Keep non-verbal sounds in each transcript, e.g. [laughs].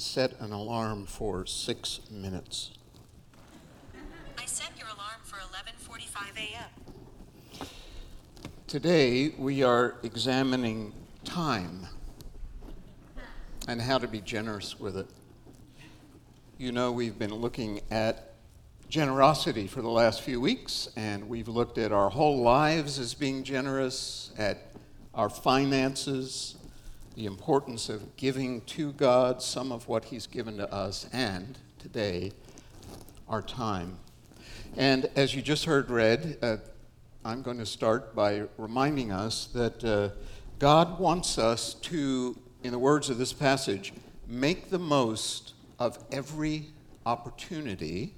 set an alarm for six minutes. I set your alarm for 11:45 a.m. Today we are examining time and how to be generous with it. You know, we've been looking at generosity for the last few weeks, and we've looked at our whole lives as being generous, at our finances, the importance of giving to God some of what He's given to us, and today, our time. And as you just heard read, uh, I'm going to start by reminding us that uh, God wants us to, in the words of this passage, make the most of every opportunity.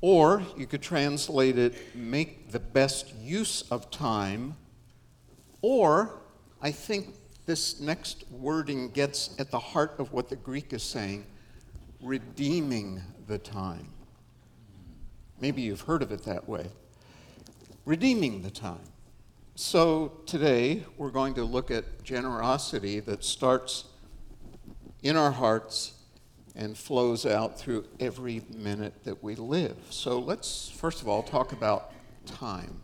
Or you could translate it, make the best use of time. Or I think this next wording gets at the heart of what the Greek is saying redeeming the time. Maybe you've heard of it that way. Redeeming the time. So today we're going to look at generosity that starts in our hearts and flows out through every minute that we live. So let's first of all talk about time.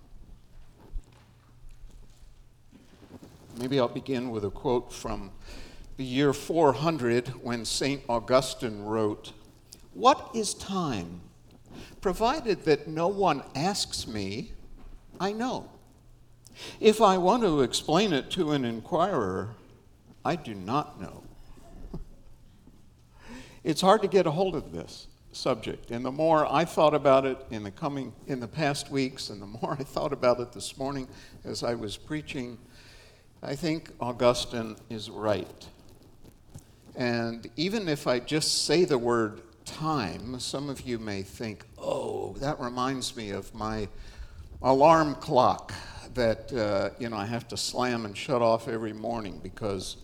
Maybe I'll begin with a quote from the year 400 when St. Augustine wrote, What is time? Provided that no one asks me, I know. If I want to explain it to an inquirer, I do not know. [laughs] it's hard to get a hold of this subject, and the more I thought about it in the coming in the past weeks, and the more I thought about it this morning as I was preaching, I think Augustine is right. And even if I just say the word time, some of you may think, oh, that reminds me of my alarm clock that uh, you know I have to slam and shut off every morning because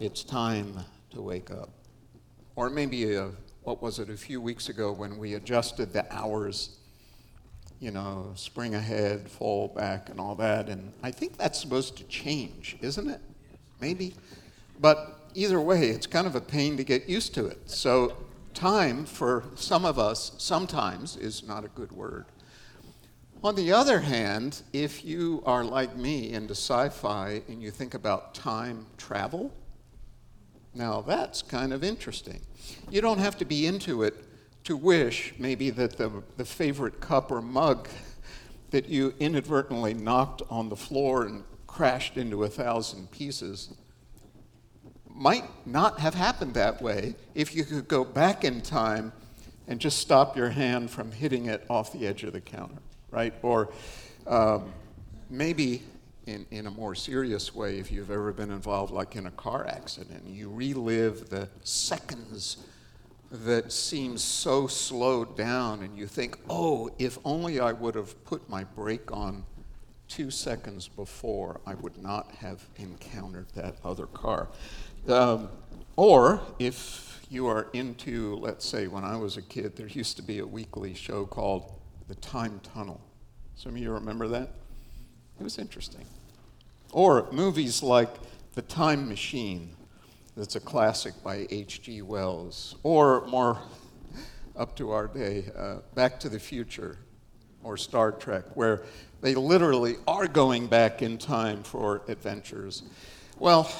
it's time to wake up. Or maybe, uh, what was it, a few weeks ago when we adjusted the hours you know, spring ahead, fall back, and all that. And I think that's supposed to change, isn't it? Maybe. But either way, it's kind of a pain to get used to it. So, time for some of us sometimes is not a good word. On the other hand, if you are like me into sci fi and you think about time travel, now that's kind of interesting. You don't have to be into it to wish maybe that the, the favorite cup or mug that you inadvertently knocked on the floor and crashed into a thousand pieces might not have happened that way if you could go back in time and just stop your hand from hitting it off the edge of the counter, right? Or um, maybe in, in a more serious way, if you've ever been involved, like in a car accident, you relive the seconds that seems so slowed down, and you think, oh, if only I would have put my brake on two seconds before, I would not have encountered that other car. Um, or if you are into, let's say, when I was a kid, there used to be a weekly show called The Time Tunnel. Some of you remember that? It was interesting. Or movies like The Time Machine that's a classic by H.G. Wells, or more up to our day, uh, Back to the Future or Star Trek, where they literally are going back in time for adventures. Well,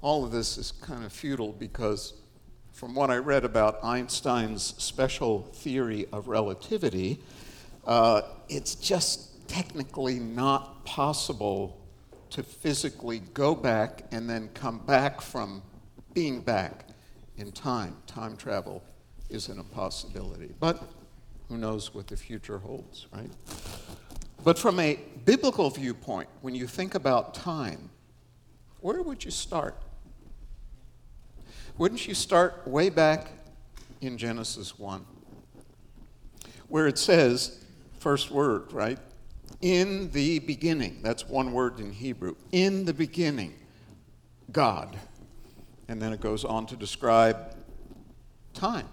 all of this is kind of futile because, from what I read about Einstein's special theory of relativity, uh, it's just technically not possible to physically go back and then come back from being back in time. Time travel isn't a possibility. But who knows what the future holds, right? But from a biblical viewpoint, when you think about time, where would you start? Wouldn't you start way back in Genesis 1, where it says, first word, right? In the beginning. That's one word in Hebrew. In the beginning, God and then it goes on to describe time.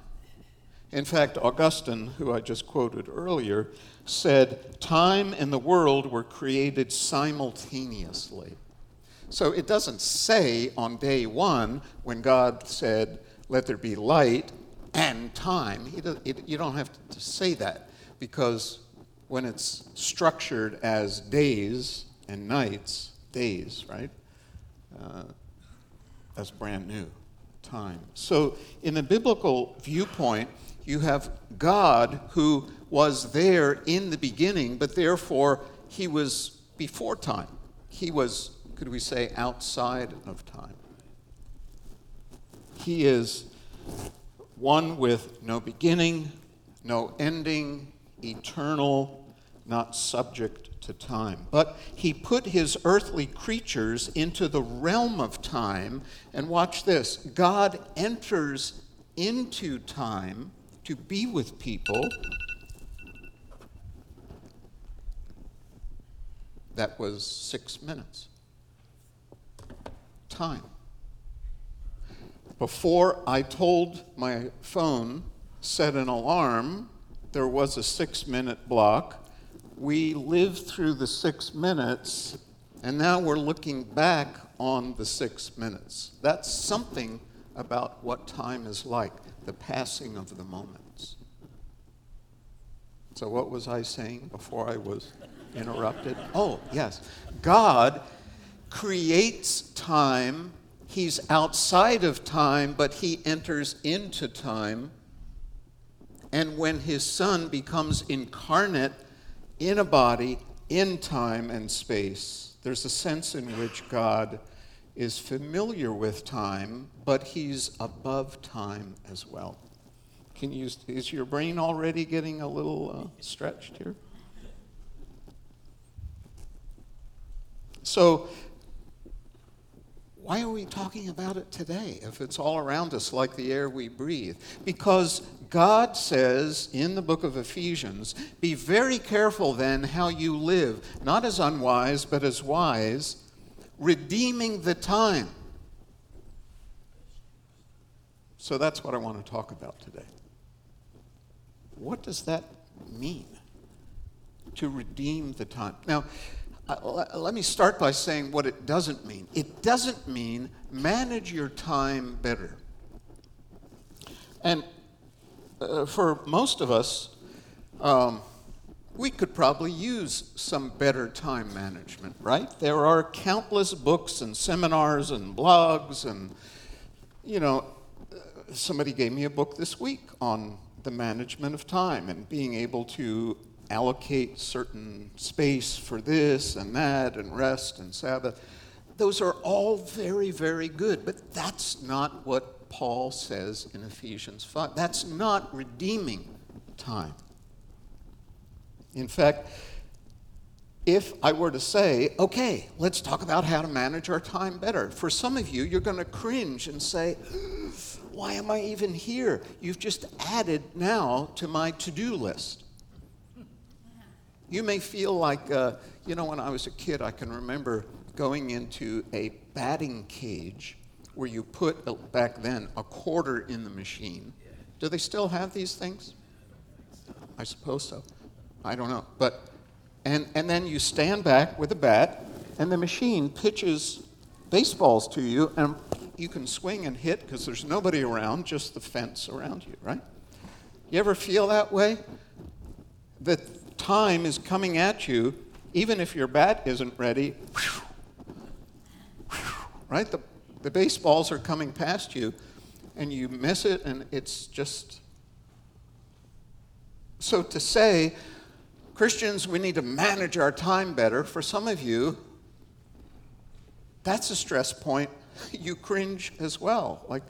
In fact, Augustine, who I just quoted earlier, said, Time and the world were created simultaneously. So it doesn't say on day one when God said, let there be light and time. You don't have to say that because when it's structured as days and nights, days, right? Uh, that's brand new time. So, in the biblical viewpoint, you have God who was there in the beginning, but therefore he was before time. He was, could we say, outside of time. He is one with no beginning, no ending, eternal, not subject to time. But he put his earthly creatures into the realm of time. And watch this God enters into time to be with people. That was six minutes. Time. Before I told my phone, set an alarm, there was a six minute block. We lived through the six minutes, and now we're looking back on the six minutes. That's something about what time is like, the passing of the moments. So, what was I saying before I was interrupted? Oh, yes. God creates time He's outside of time, but he enters into time. And when his son becomes incarnate in a body, in time and space, there's a sense in which God is familiar with time, but he's above time as well. Can you, is your brain already getting a little uh, stretched here? So, why are we talking about it today if it's all around us like the air we breathe? Because God says in the book of Ephesians, be very careful then how you live, not as unwise, but as wise, redeeming the time. So that's what I want to talk about today. What does that mean? To redeem the time. Now, let me start by saying what it doesn't mean. It doesn't mean manage your time better. And uh, for most of us, um, we could probably use some better time management, right? There are countless books and seminars and blogs, and, you know, uh, somebody gave me a book this week on the management of time and being able to allocate certain space for this and that and rest and Sabbath. Those are all very, very good, but that's not what Paul says in Ephesians 5. That's not redeeming time. In fact, if I were to say, okay, let's talk about how to manage our time better, for some of you, you're going to cringe and say, why am I even here? You've just added now to my to do list. You may feel like, uh, you know, when I was a kid, I can remember going into a batting cage where you put, uh, back then, a quarter in the machine. Do they still have these things? I suppose so. I don't know. But, and, and then you stand back with a bat, and the machine pitches baseballs to you, and you can swing and hit because there's nobody around, just the fence around you, right? You ever feel that way? That time is coming at you, even if your bat isn't ready, right? The, the baseballs are coming past you, and you miss it, and it's just. So to say, Christians, we need to manage our time better, for some of you, that's a stress point. [laughs] You cringe as well. Like,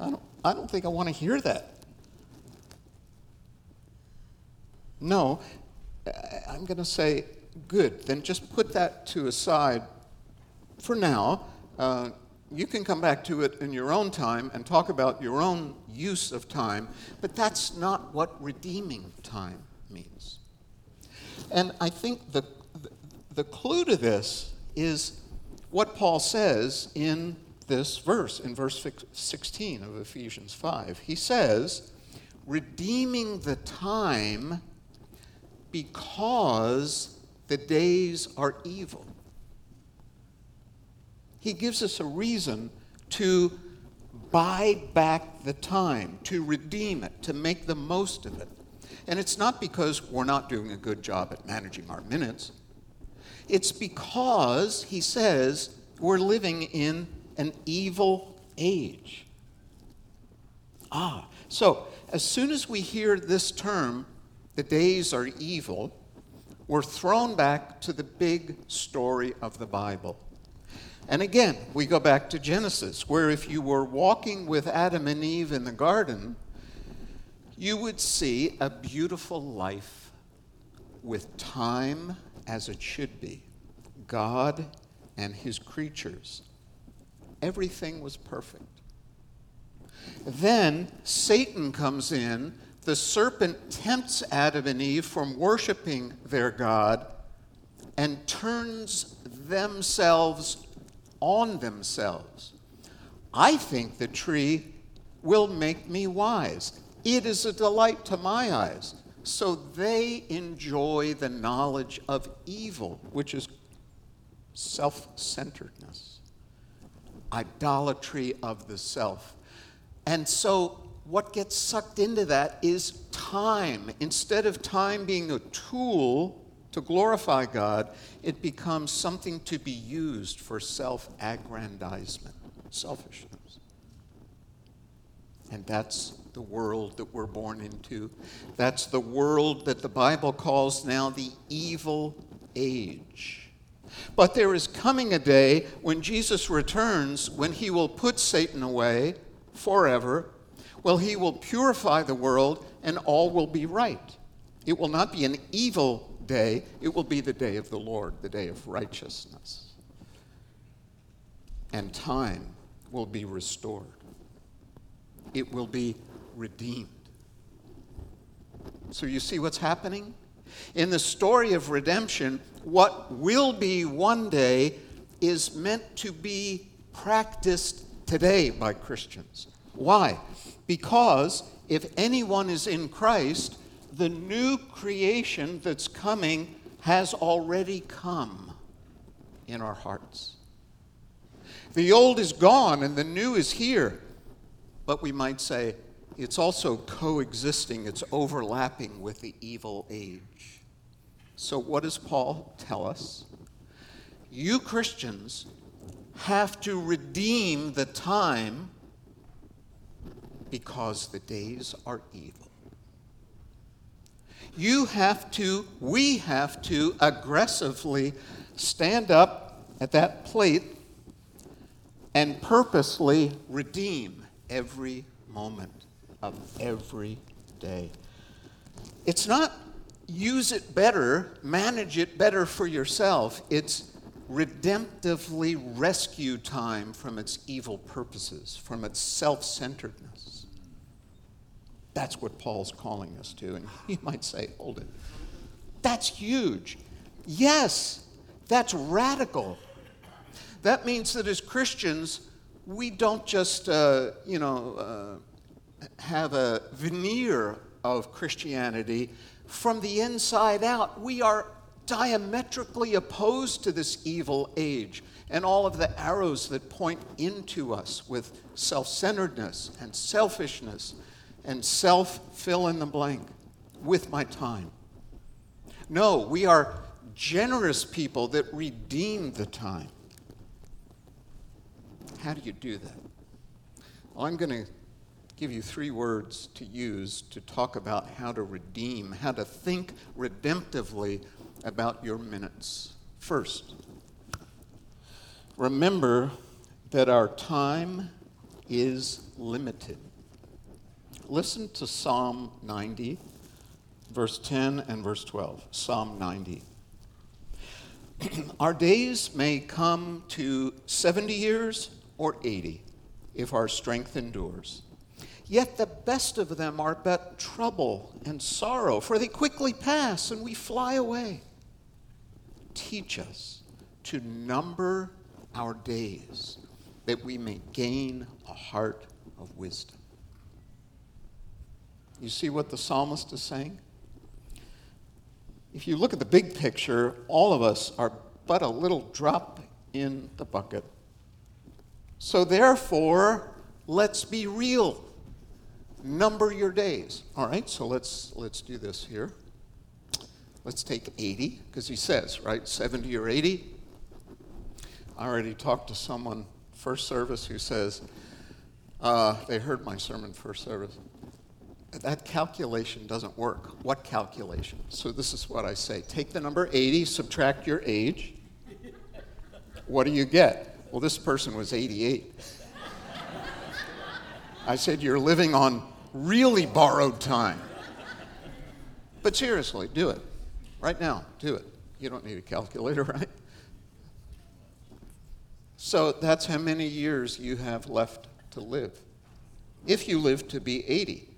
I don't, I don't think I want to hear that. No, I'm going to say, good, then just put that to aside for now. Uh, you can come back to it in your own time and talk about your own use of time, but that's not what redeeming time means. And I think the, the clue to this is what Paul says in this verse, in verse 16 of Ephesians 5. He says, redeeming the time because the days are evil. He gives us a reason to buy back the time, to redeem it, to make the most of it. And it's not because we're not doing a good job at managing our minutes. It's because, he says, we're living in an evil age. Ah, so as soon as we hear this term, the days are evil, we're thrown back to the big story of the Bible. And again, we go back to Genesis, where if you were walking with Adam and Eve in the garden, you would see a beautiful life with time as it should be. God and his creatures. Everything was perfect. Then Satan comes in. The serpent tempts Adam and Eve from worshiping their God and turns themselves on themselves. I think the tree will make me wise. It is a delight to my eyes. So they enjoy the knowledge of evil, which is self centeredness, idolatry of the self. And so, what gets sucked into that is time. Instead of time being a tool to glorify God, it becomes something to be used for self aggrandizement, selfishness. And that's the world that we're born into. That's the world that the Bible calls now the evil age. But there is coming a day when Jesus returns when he will put Satan away forever. Well, he will purify the world and all will be right. It will not be an evil day, it will be the day of the Lord, the day of righteousness. And time will be restored, it will be redeemed. So, you see what's happening? In the story of redemption, what will be one day is meant to be practiced today by Christians. Why? Because if anyone is in Christ, the new creation that's coming has already come in our hearts. The old is gone and the new is here. But we might say it's also coexisting, it's overlapping with the evil age. So, what does Paul tell us? You Christians have to redeem the time because the days are evil. You have to, we have to aggressively stand up at that plate and purposely redeem every moment of every day. It's not use it better, manage it better for yourself. It's redemptively rescue time from its evil purposes, from its self centeredness. That's what Paul's calling us to. And [laughs] you might say, hold it. That's huge. Yes, that's radical. That means that as Christians, we don't just, uh, you know, uh, have a veneer of Christianity from the inside out. We are diametrically opposed to this evil age and all of the arrows that point into us with self centeredness and selfishness and self fill in the blank with my time. No, we are generous people that redeem the time. How do you do that? Well, I'm going to give you three words to use to talk about how to redeem, how to think redemptively about your minutes. First, remember that our time is limited. Listen to Psalm 90, verse 10 and verse 12. Psalm 90. our days may come to 70 years or 80 if our strength endures. Yet the best of them are but trouble and sorrow, for they quickly pass and we fly away. Teach us to number our days that we may gain a heart of wisdom. You see what the psalmist is saying? If you look at the big picture, all of us are but a little drop in the bucket. So, therefore, let's be real. Number your days. All right, so let's let's do this here. Let's take 80 because he says, right, 70 or 80. I already talked to someone first service who says uh, they heard my sermon first service. That calculation doesn't work. What calculation? So this is what I say: take the number 80, subtract your age. What do you get? Well, this person was 88. I said, You're living on really borrowed time. But seriously, do it. Right now, do it. You don't need a calculator, [laughs] right? So that's how many years you have left to live. If you live to be 80.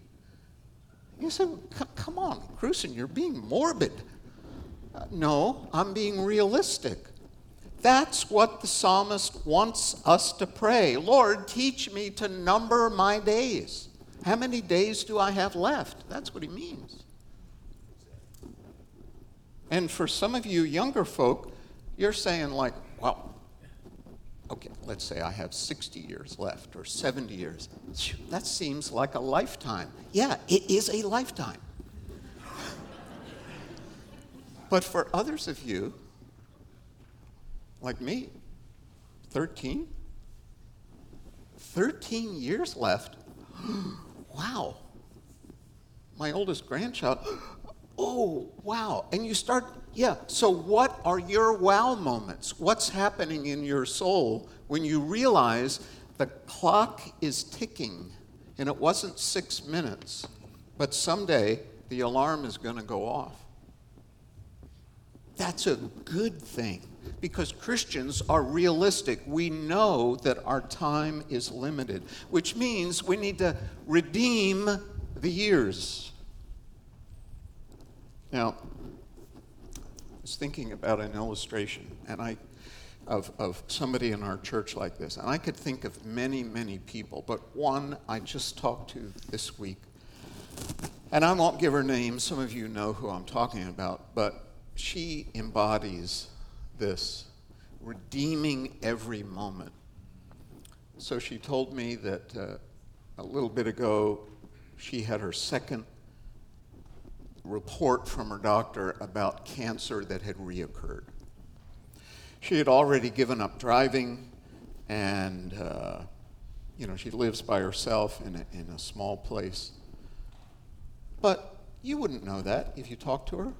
You say, come on, Cruson, you're being morbid. Uh, no, I'm being realistic. That's what the psalmist wants us to pray. Lord, teach me to number my days. How many days do I have left? That's what he means. And for some of you younger folk, you're saying, like, well, okay, let's say I have 60 years left or 70 years. That seems like a lifetime. Yeah, it is a lifetime. but for others of you, like me, 13? 13 years left? [gasps] wow. My oldest grandchild, [gasps] oh, wow. And you start, yeah. So, what are your wow moments? What's happening in your soul when you realize the clock is ticking and it wasn't six minutes, but someday the alarm is going to go off? That's a good thing because Christians are realistic. We know that our time is limited, which means we need to redeem the years. Now, was thinking about an illustration, and I of, of somebody in our church like this, and I could think of many, many people, but one I just talked to this week, and I won't give her name. Some of you know who I'm talking about, but she embodies this redeeming every moment. So she told me that uh, a little bit ago she had her second report from her doctor about cancer that had reoccurred. She had already given up driving, and uh, you know she lives by herself in a, in a small place. But you wouldn't know that if you talked to her,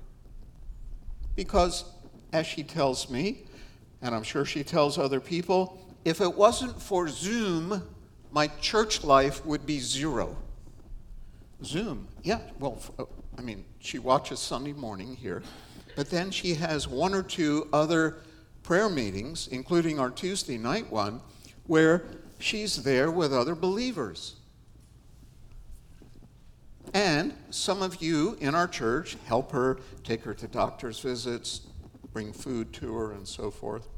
because as she tells me, and I'm sure she tells other people, if it wasn't for Zoom, my church life would be zero. Zoom, yeah, well, uh, I mean, she watches Sunday morning here, but then she has one or two other prayer meetings, including our Tuesday night one, where she's there with other believers. And some of you in our church help her, take her to doctor's visits, bring food to her, and so forth.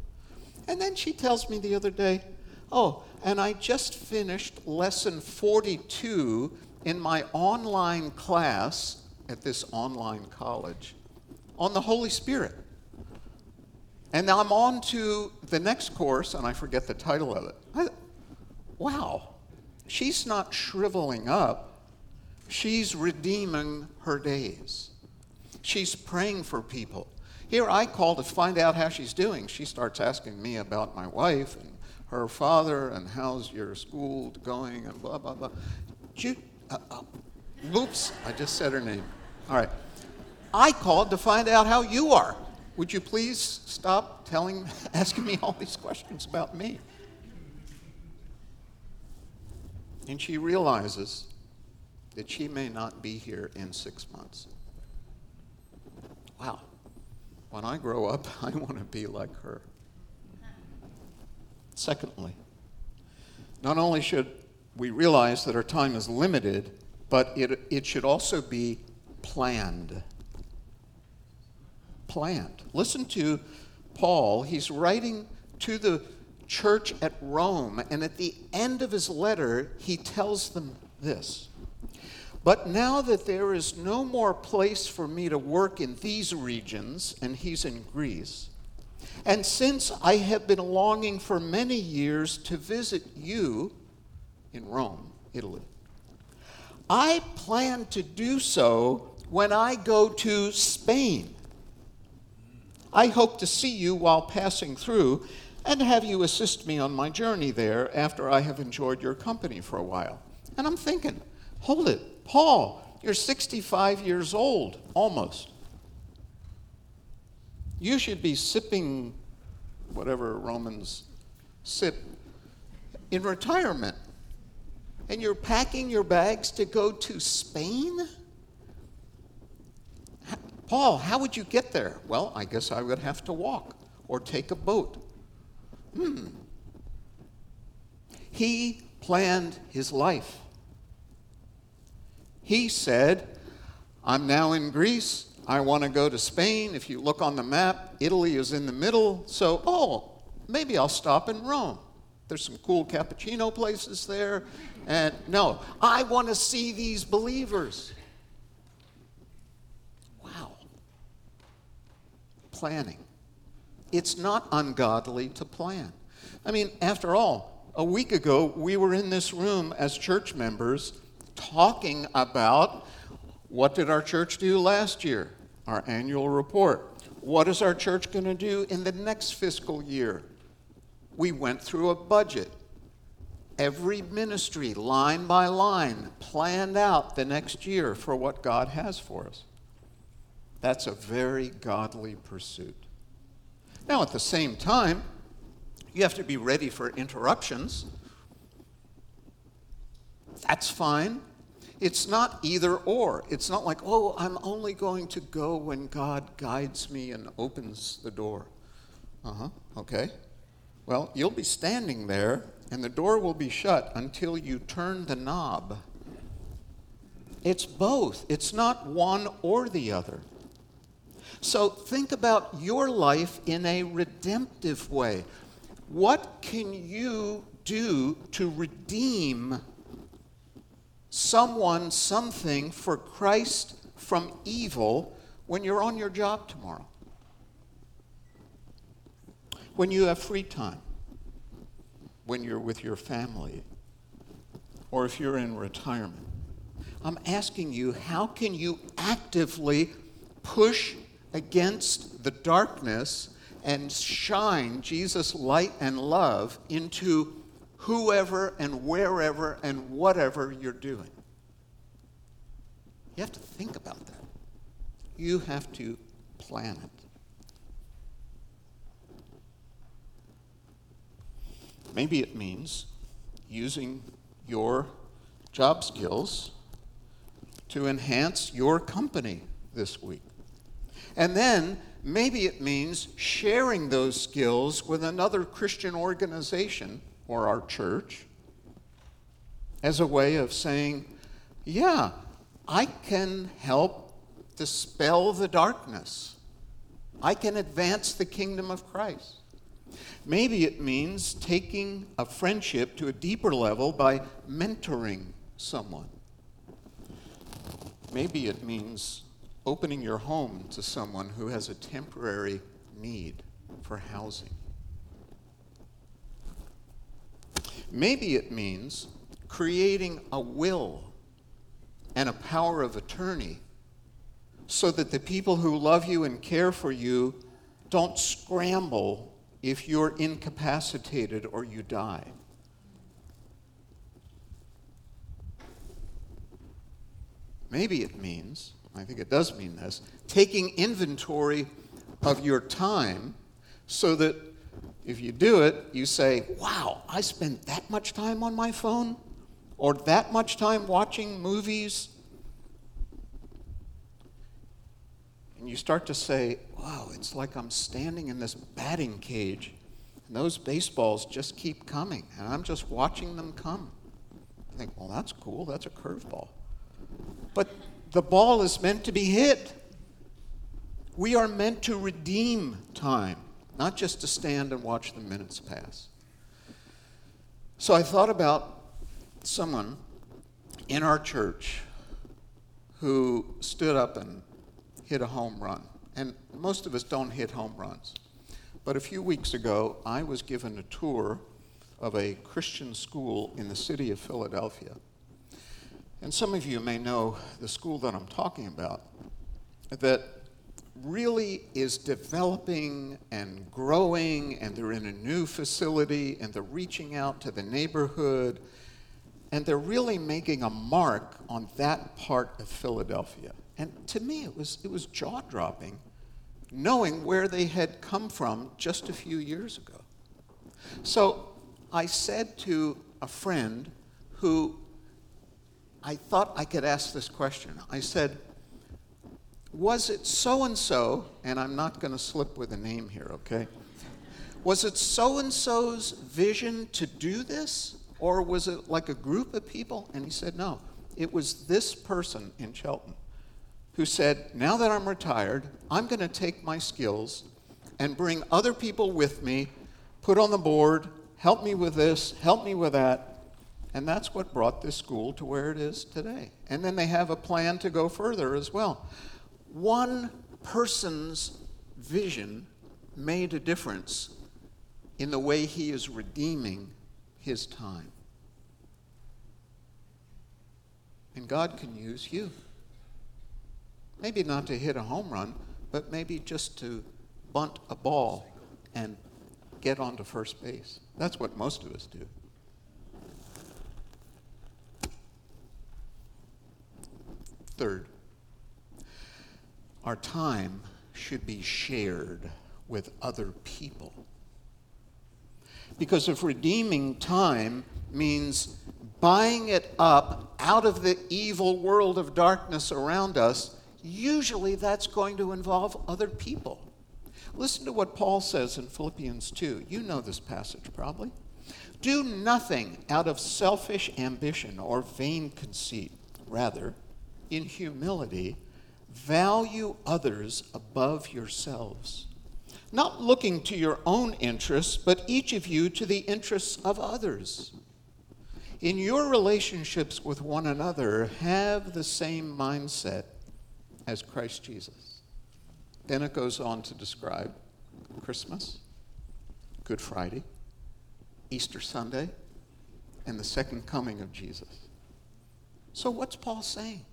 And then she tells me the other day, Oh, and I just finished lesson 42 in my online class at this online college on the Holy Spirit. And now I'm on to the next course, and I forget the title of it. I, wow, she's not shriveling up, she's redeeming her days. She's praying for people. Here I call to find out how she's doing. She starts asking me about my wife and her father and how's your school going and blah, blah, blah. She, uh, uh, oops, I just said her name. All right. I called to find out how you are. Would you please stop telling, [laughs] asking me all these questions about me? And she realizes that she may not be here in six months. Wow when I grow up, [laughs] I want to be like her. Secondly, not only should we realize that our time is limited, but it, it should also be planned. Planned. Listen to Paul. He's writing to the church at Rome, and at the end of his letter, he tells them this but now that there is no more place for me to work in these regions, and he's in Greece, and since I have been longing for many years to visit you, in Rome, Italy. I plan to do so when I go to Spain. I hope to see you while passing through and have you assist me on my journey there after I have enjoyed your company for a while. And I'm thinking, hold it, Paul, you're 65 years old, almost. You should be sipping whatever Romans sip in retirement. And you're packing your bags to go to Spain? Paul, how would you get there? Well, I guess I would have to walk or take a boat. Hmm. He planned his life. He said, I'm now in Greece. I want to go to Spain. If you look on the map, Italy is in the middle. So, oh, maybe I'll stop in Rome. There's some cool cappuccino places there. And no, I want to see these believers. Wow. Planning. It's not ungodly to plan. I mean, after all, a week ago, we were in this room as church members talking about what did our church do last year? Our annual report. What is our church going to do in the next fiscal year? We went through a budget. Every ministry, line by line, planned out the next year for what God has for us. That's a very godly pursuit. Now, at the same time, you have to be ready for interruptions. That's fine. It's not either or. It's not like, oh, I'm only going to go when God guides me and opens the door. Uh huh, okay. Well, you'll be standing there and the door will be shut until you turn the knob. It's both, it's not one or the other. So think about your life in a redemptive way. What can you do to redeem someone, something for Christ from evil when you're on your job tomorrow? When you have free time? When you're with your family? Or if you're in retirement? I'm asking you, how can you actively push against the darkness and shine Jesus' light and love into whoever and wherever and whatever you're doing. You have to think about that. You have to plan it. Maybe it means using your job skills to enhance your company this week. And then maybe it means sharing those skills with another Christian organization or our church as a way of saying, yeah, I can help dispel the darkness. I can advance the kingdom of Christ. Maybe it means taking a friendship to a deeper level by mentoring someone. Maybe it means opening your home to someone who has a temporary need for housing. Maybe it means creating a will and a power of attorney so that the people who love you and care for you don't scramble if you're incapacitated or you die. Maybe it means I think it does mean this, taking inventory of your time so that if you do it, you say, wow, I spent that much time on my phone or that much time watching movies. And you start to say, wow, it's like I'm standing in this batting cage and those baseballs just keep coming and I'm just watching them come. I think, well, that's cool. That's a curveball. But the ball is meant to be hit. We are meant to redeem time, not just to stand and watch the minutes pass. So I thought about someone in our church who stood up and hit a home run. And most of us don't hit home runs. But a few weeks ago, I was given a tour of a Christian school in the city of Philadelphia. And some of you may know the school that I'm talking about, that really is developing and growing, and they're in a new facility, and they're reaching out to the neighborhood, and they're really making a mark on that part of Philadelphia. And to me, it was, it was jaw dropping knowing where they had come from just a few years ago. So I said to a friend who I thought I could ask this question. I said, Was it so and so, and I'm not going to slip with a name here, okay? Was it so and so's vision to do this? Or was it like a group of people? And he said, No, it was this person in Chelton who said, Now that I'm retired, I'm going to take my skills and bring other people with me, put on the board, help me with this, help me with that. And that's what brought this school to where it is today. And then they have a plan to go further as well. One person's vision made a difference in the way he is redeeming his time. And God can use you. Maybe not to hit a home run, but maybe just to bunt a ball and get onto first base. That's what most of us do. Third, our time should be shared with other people. Because if redeeming time means buying it up out of the evil world of darkness around us, usually that's going to involve other people. Listen to what Paul says in Philippians 2. You know this passage probably. Do nothing out of selfish ambition or vain conceit. Rather, in humility, value others above yourselves, not looking to your own interests, but each of you to the interests of others. In your relationships with one another, have the same mindset as Christ Jesus. Then it goes on to describe Christmas, Good Friday, Easter Sunday, and the second coming of Jesus. So, what's Paul saying?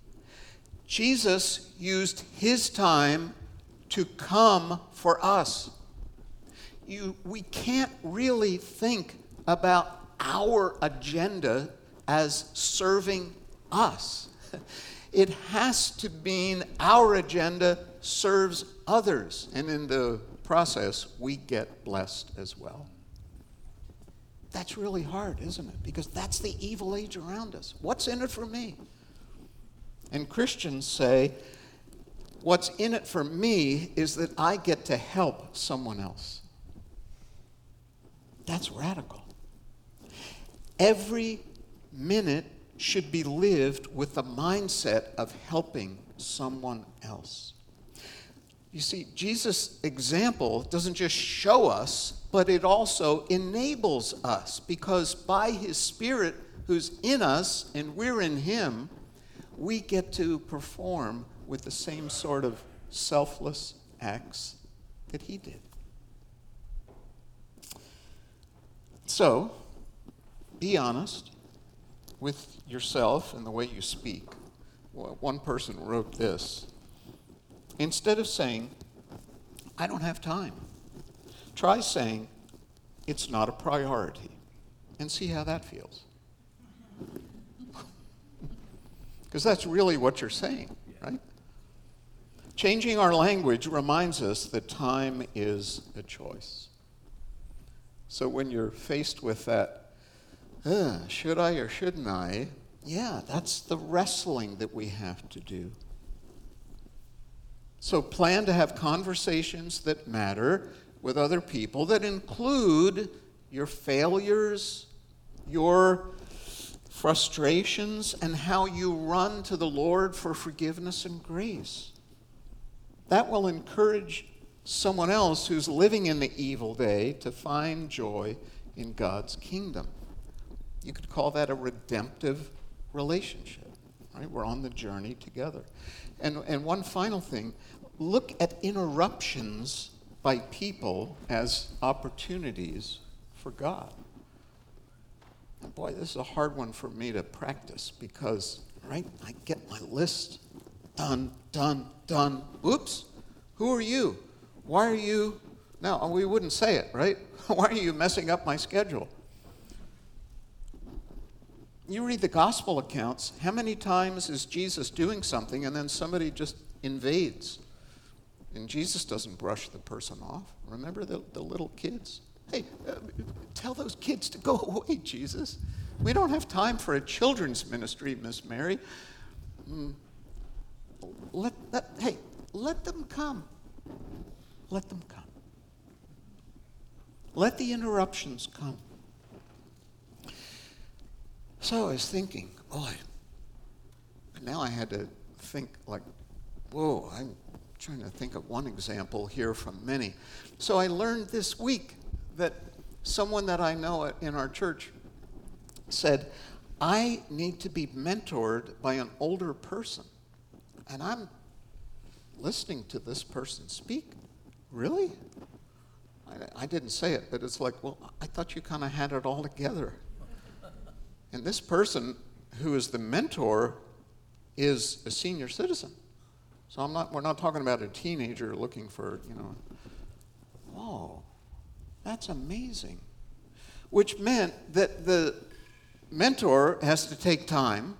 Jesus used his time to come for us. You, we can't really think about our agenda as serving us. [laughs] It has to mean our agenda serves others, and in the process, we get blessed as well. That's really hard, isn't it? Because that's the evil age around us. What's in it for me? And Christians say, what's in it for me is that I get to help someone else. That's radical. Every minute should be lived with the mindset of helping someone else. You see, Jesus' example doesn't just show us, but it also enables us because by his Spirit who's in us and we're in him, we get to perform with the same sort of selfless acts that he did. So, be honest with yourself and the way you speak. One person wrote this Instead of saying, I don't have time, try saying, It's not a priority, and see how that feels. Because that's really what you're saying, right? Changing our language reminds us that time is a choice. So when you're faced with that should I or shouldn't I? Yeah, that's the wrestling that we have to do. So plan to have conversations that matter with other people that include your failures, your frustrations, and how you run to the Lord for forgiveness and grace. That will encourage someone else who's living in the evil day to find joy in God's kingdom. You could call that a redemptive relationship, right? We're on the journey together. And, and one final thing look at interruptions by people as opportunities for God. Boy, this is a hard one for me to practice because, right, I get my list done, done, done. Oops, who are you? Why are you? No, we wouldn't say it, right? [laughs] Why are you messing up my schedule? You read the gospel accounts, how many times is Jesus doing something and then somebody just invades? And Jesus doesn't brush the person off. Remember the, the little kids? Hey, uh, tell those kids to go [laughs] away, Jesus. We don't have time for a children's ministry, Miss Mary. Mm. Let, let, hey, let them come. Let them come. Let the interruptions come. So I was thinking, boy, now I had to think like, whoa, I'm trying to think of one example here from many. So I learned this week that someone that I know in our church said, I need to be mentored by an older person. And I'm listening to this person speak. Really? I, I didn't say it, but it's like, well, I thought you kind of had it all together. And this person who is the mentor is a senior citizen. So I'm not, we're not talking about a teenager looking for, you know, whoa, that's amazing. Which meant that the mentor has to take time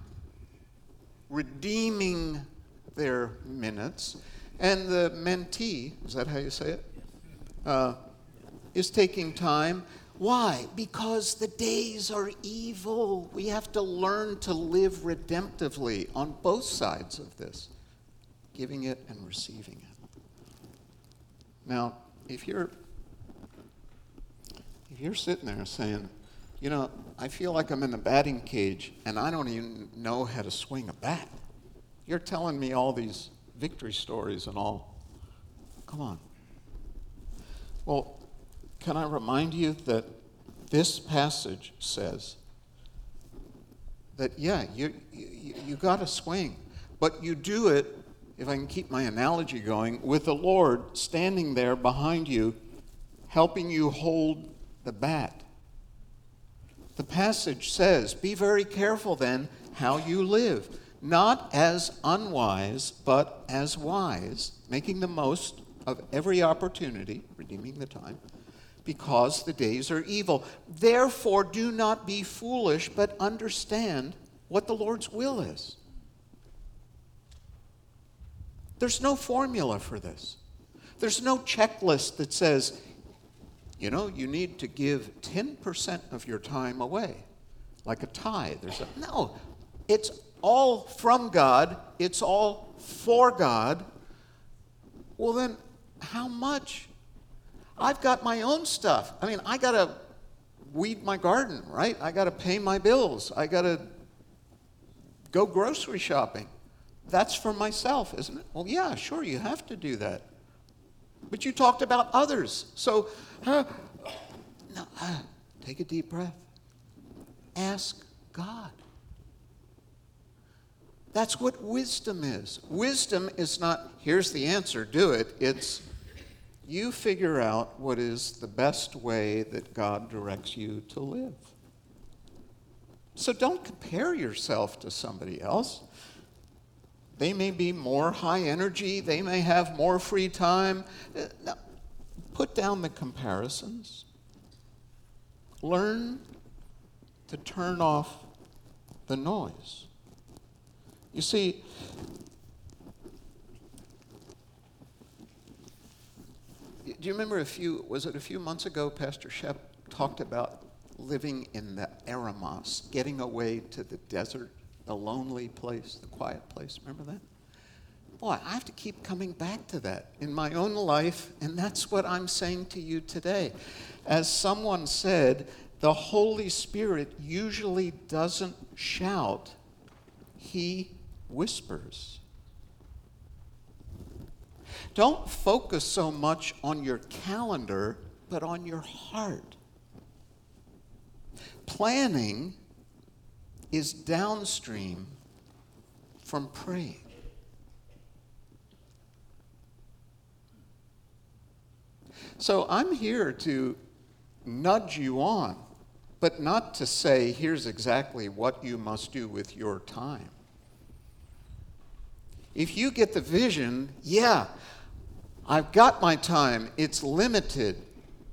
redeeming their minutes, and the mentee, is that how you say it? Uh, is taking time. Why? Because the days are evil. We have to learn to live redemptively on both sides of this giving it and receiving it. Now, if you're you're sitting there saying, you know, I feel like I'm in the batting cage and I don't even know how to swing a bat. You're telling me all these victory stories and all. Come on. Well, can I remind you that this passage says that, yeah, you, you, you got to swing, but you do it if I can keep my analogy going, with the Lord standing there behind you, helping you hold the bat. The passage says, Be very careful then how you live, not as unwise, but as wise, making the most of every opportunity, redeeming the time, because the days are evil. Therefore, do not be foolish, but understand what the Lord's will is. There's no formula for this. There's no checklist that says, you know, you need to give 10% of your time away, like a tithe. There's a, no, it's all from God, it's all for God. Well, then, how much? I've got my own stuff. I mean, I got to weed my garden, right? I got to pay my bills. I got to go grocery shopping. That's for myself, isn't it? Well, yeah, sure, you have to do that. But you talked about others. So, uh, no, uh, take a deep breath. Ask God. That's what wisdom is. Wisdom is not, here's the answer, do it. It's, you figure out what is the best way that God directs you to live. So don't compare yourself to somebody else. They may be more high energy, they may have more free time. Uh, put down the comparisons. Learn to turn off the noise. You see, do you remember a few, was it a few months ago, Pastor Shep talked about living in the eremos, getting away to the desert? The lonely place, the quiet place. Remember that? Boy, I have to keep coming back to that in my own life, and that's what I'm saying to you today. As someone said, the Holy Spirit usually doesn't shout, he whispers. Don't focus so much on your calendar, but on your heart. Planning is downstream from praying. So I'm here to nudge you on but not to say, here's exactly what you must do with your time. If you get the vision, yeah, I've got my time, it's limited,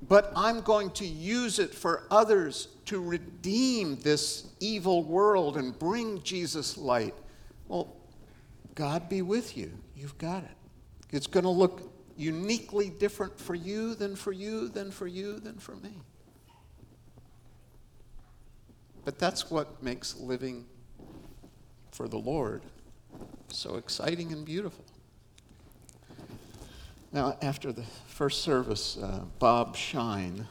but I'm going to use it for others to redeem this evil world and bring Jesus' light. Well, God be with you. You've got it. It's going to look uniquely different for you than for you, than for you, than for me. But that's what makes living for the Lord so exciting and beautiful. Now, after the first service, uh, Bob Shine,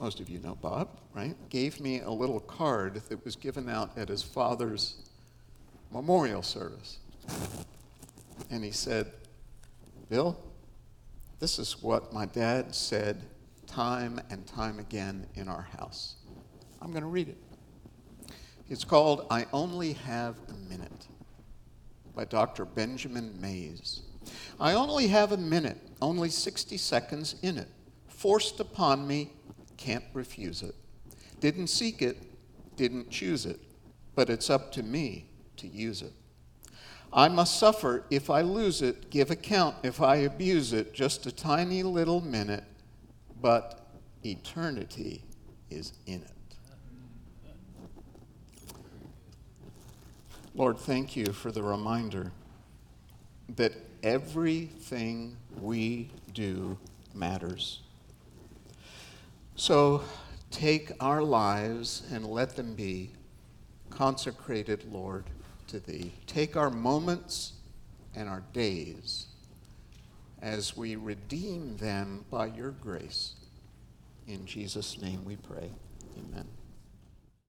most of you know Bob, right? Gave me a little card that was given out at his father's memorial service. And he said, Bill, this is what my dad said time and time again in our house. I'm going to read it. It's called I Only Have a Minute by Dr. Benjamin Mays. I only have a minute, only 60 seconds in it. Forced upon me, can't refuse it. Didn't seek it, didn't choose it, but it's up to me to use it. I must suffer if I lose it, give account if I abuse it, just a tiny little minute, but eternity is in it. Lord, thank you for the reminder that everything we do matters. So take our lives and let them be consecrated, Lord, to Thee. Take our moments and our days as we redeem them by your grace. In Jesus' name we pray. Amen.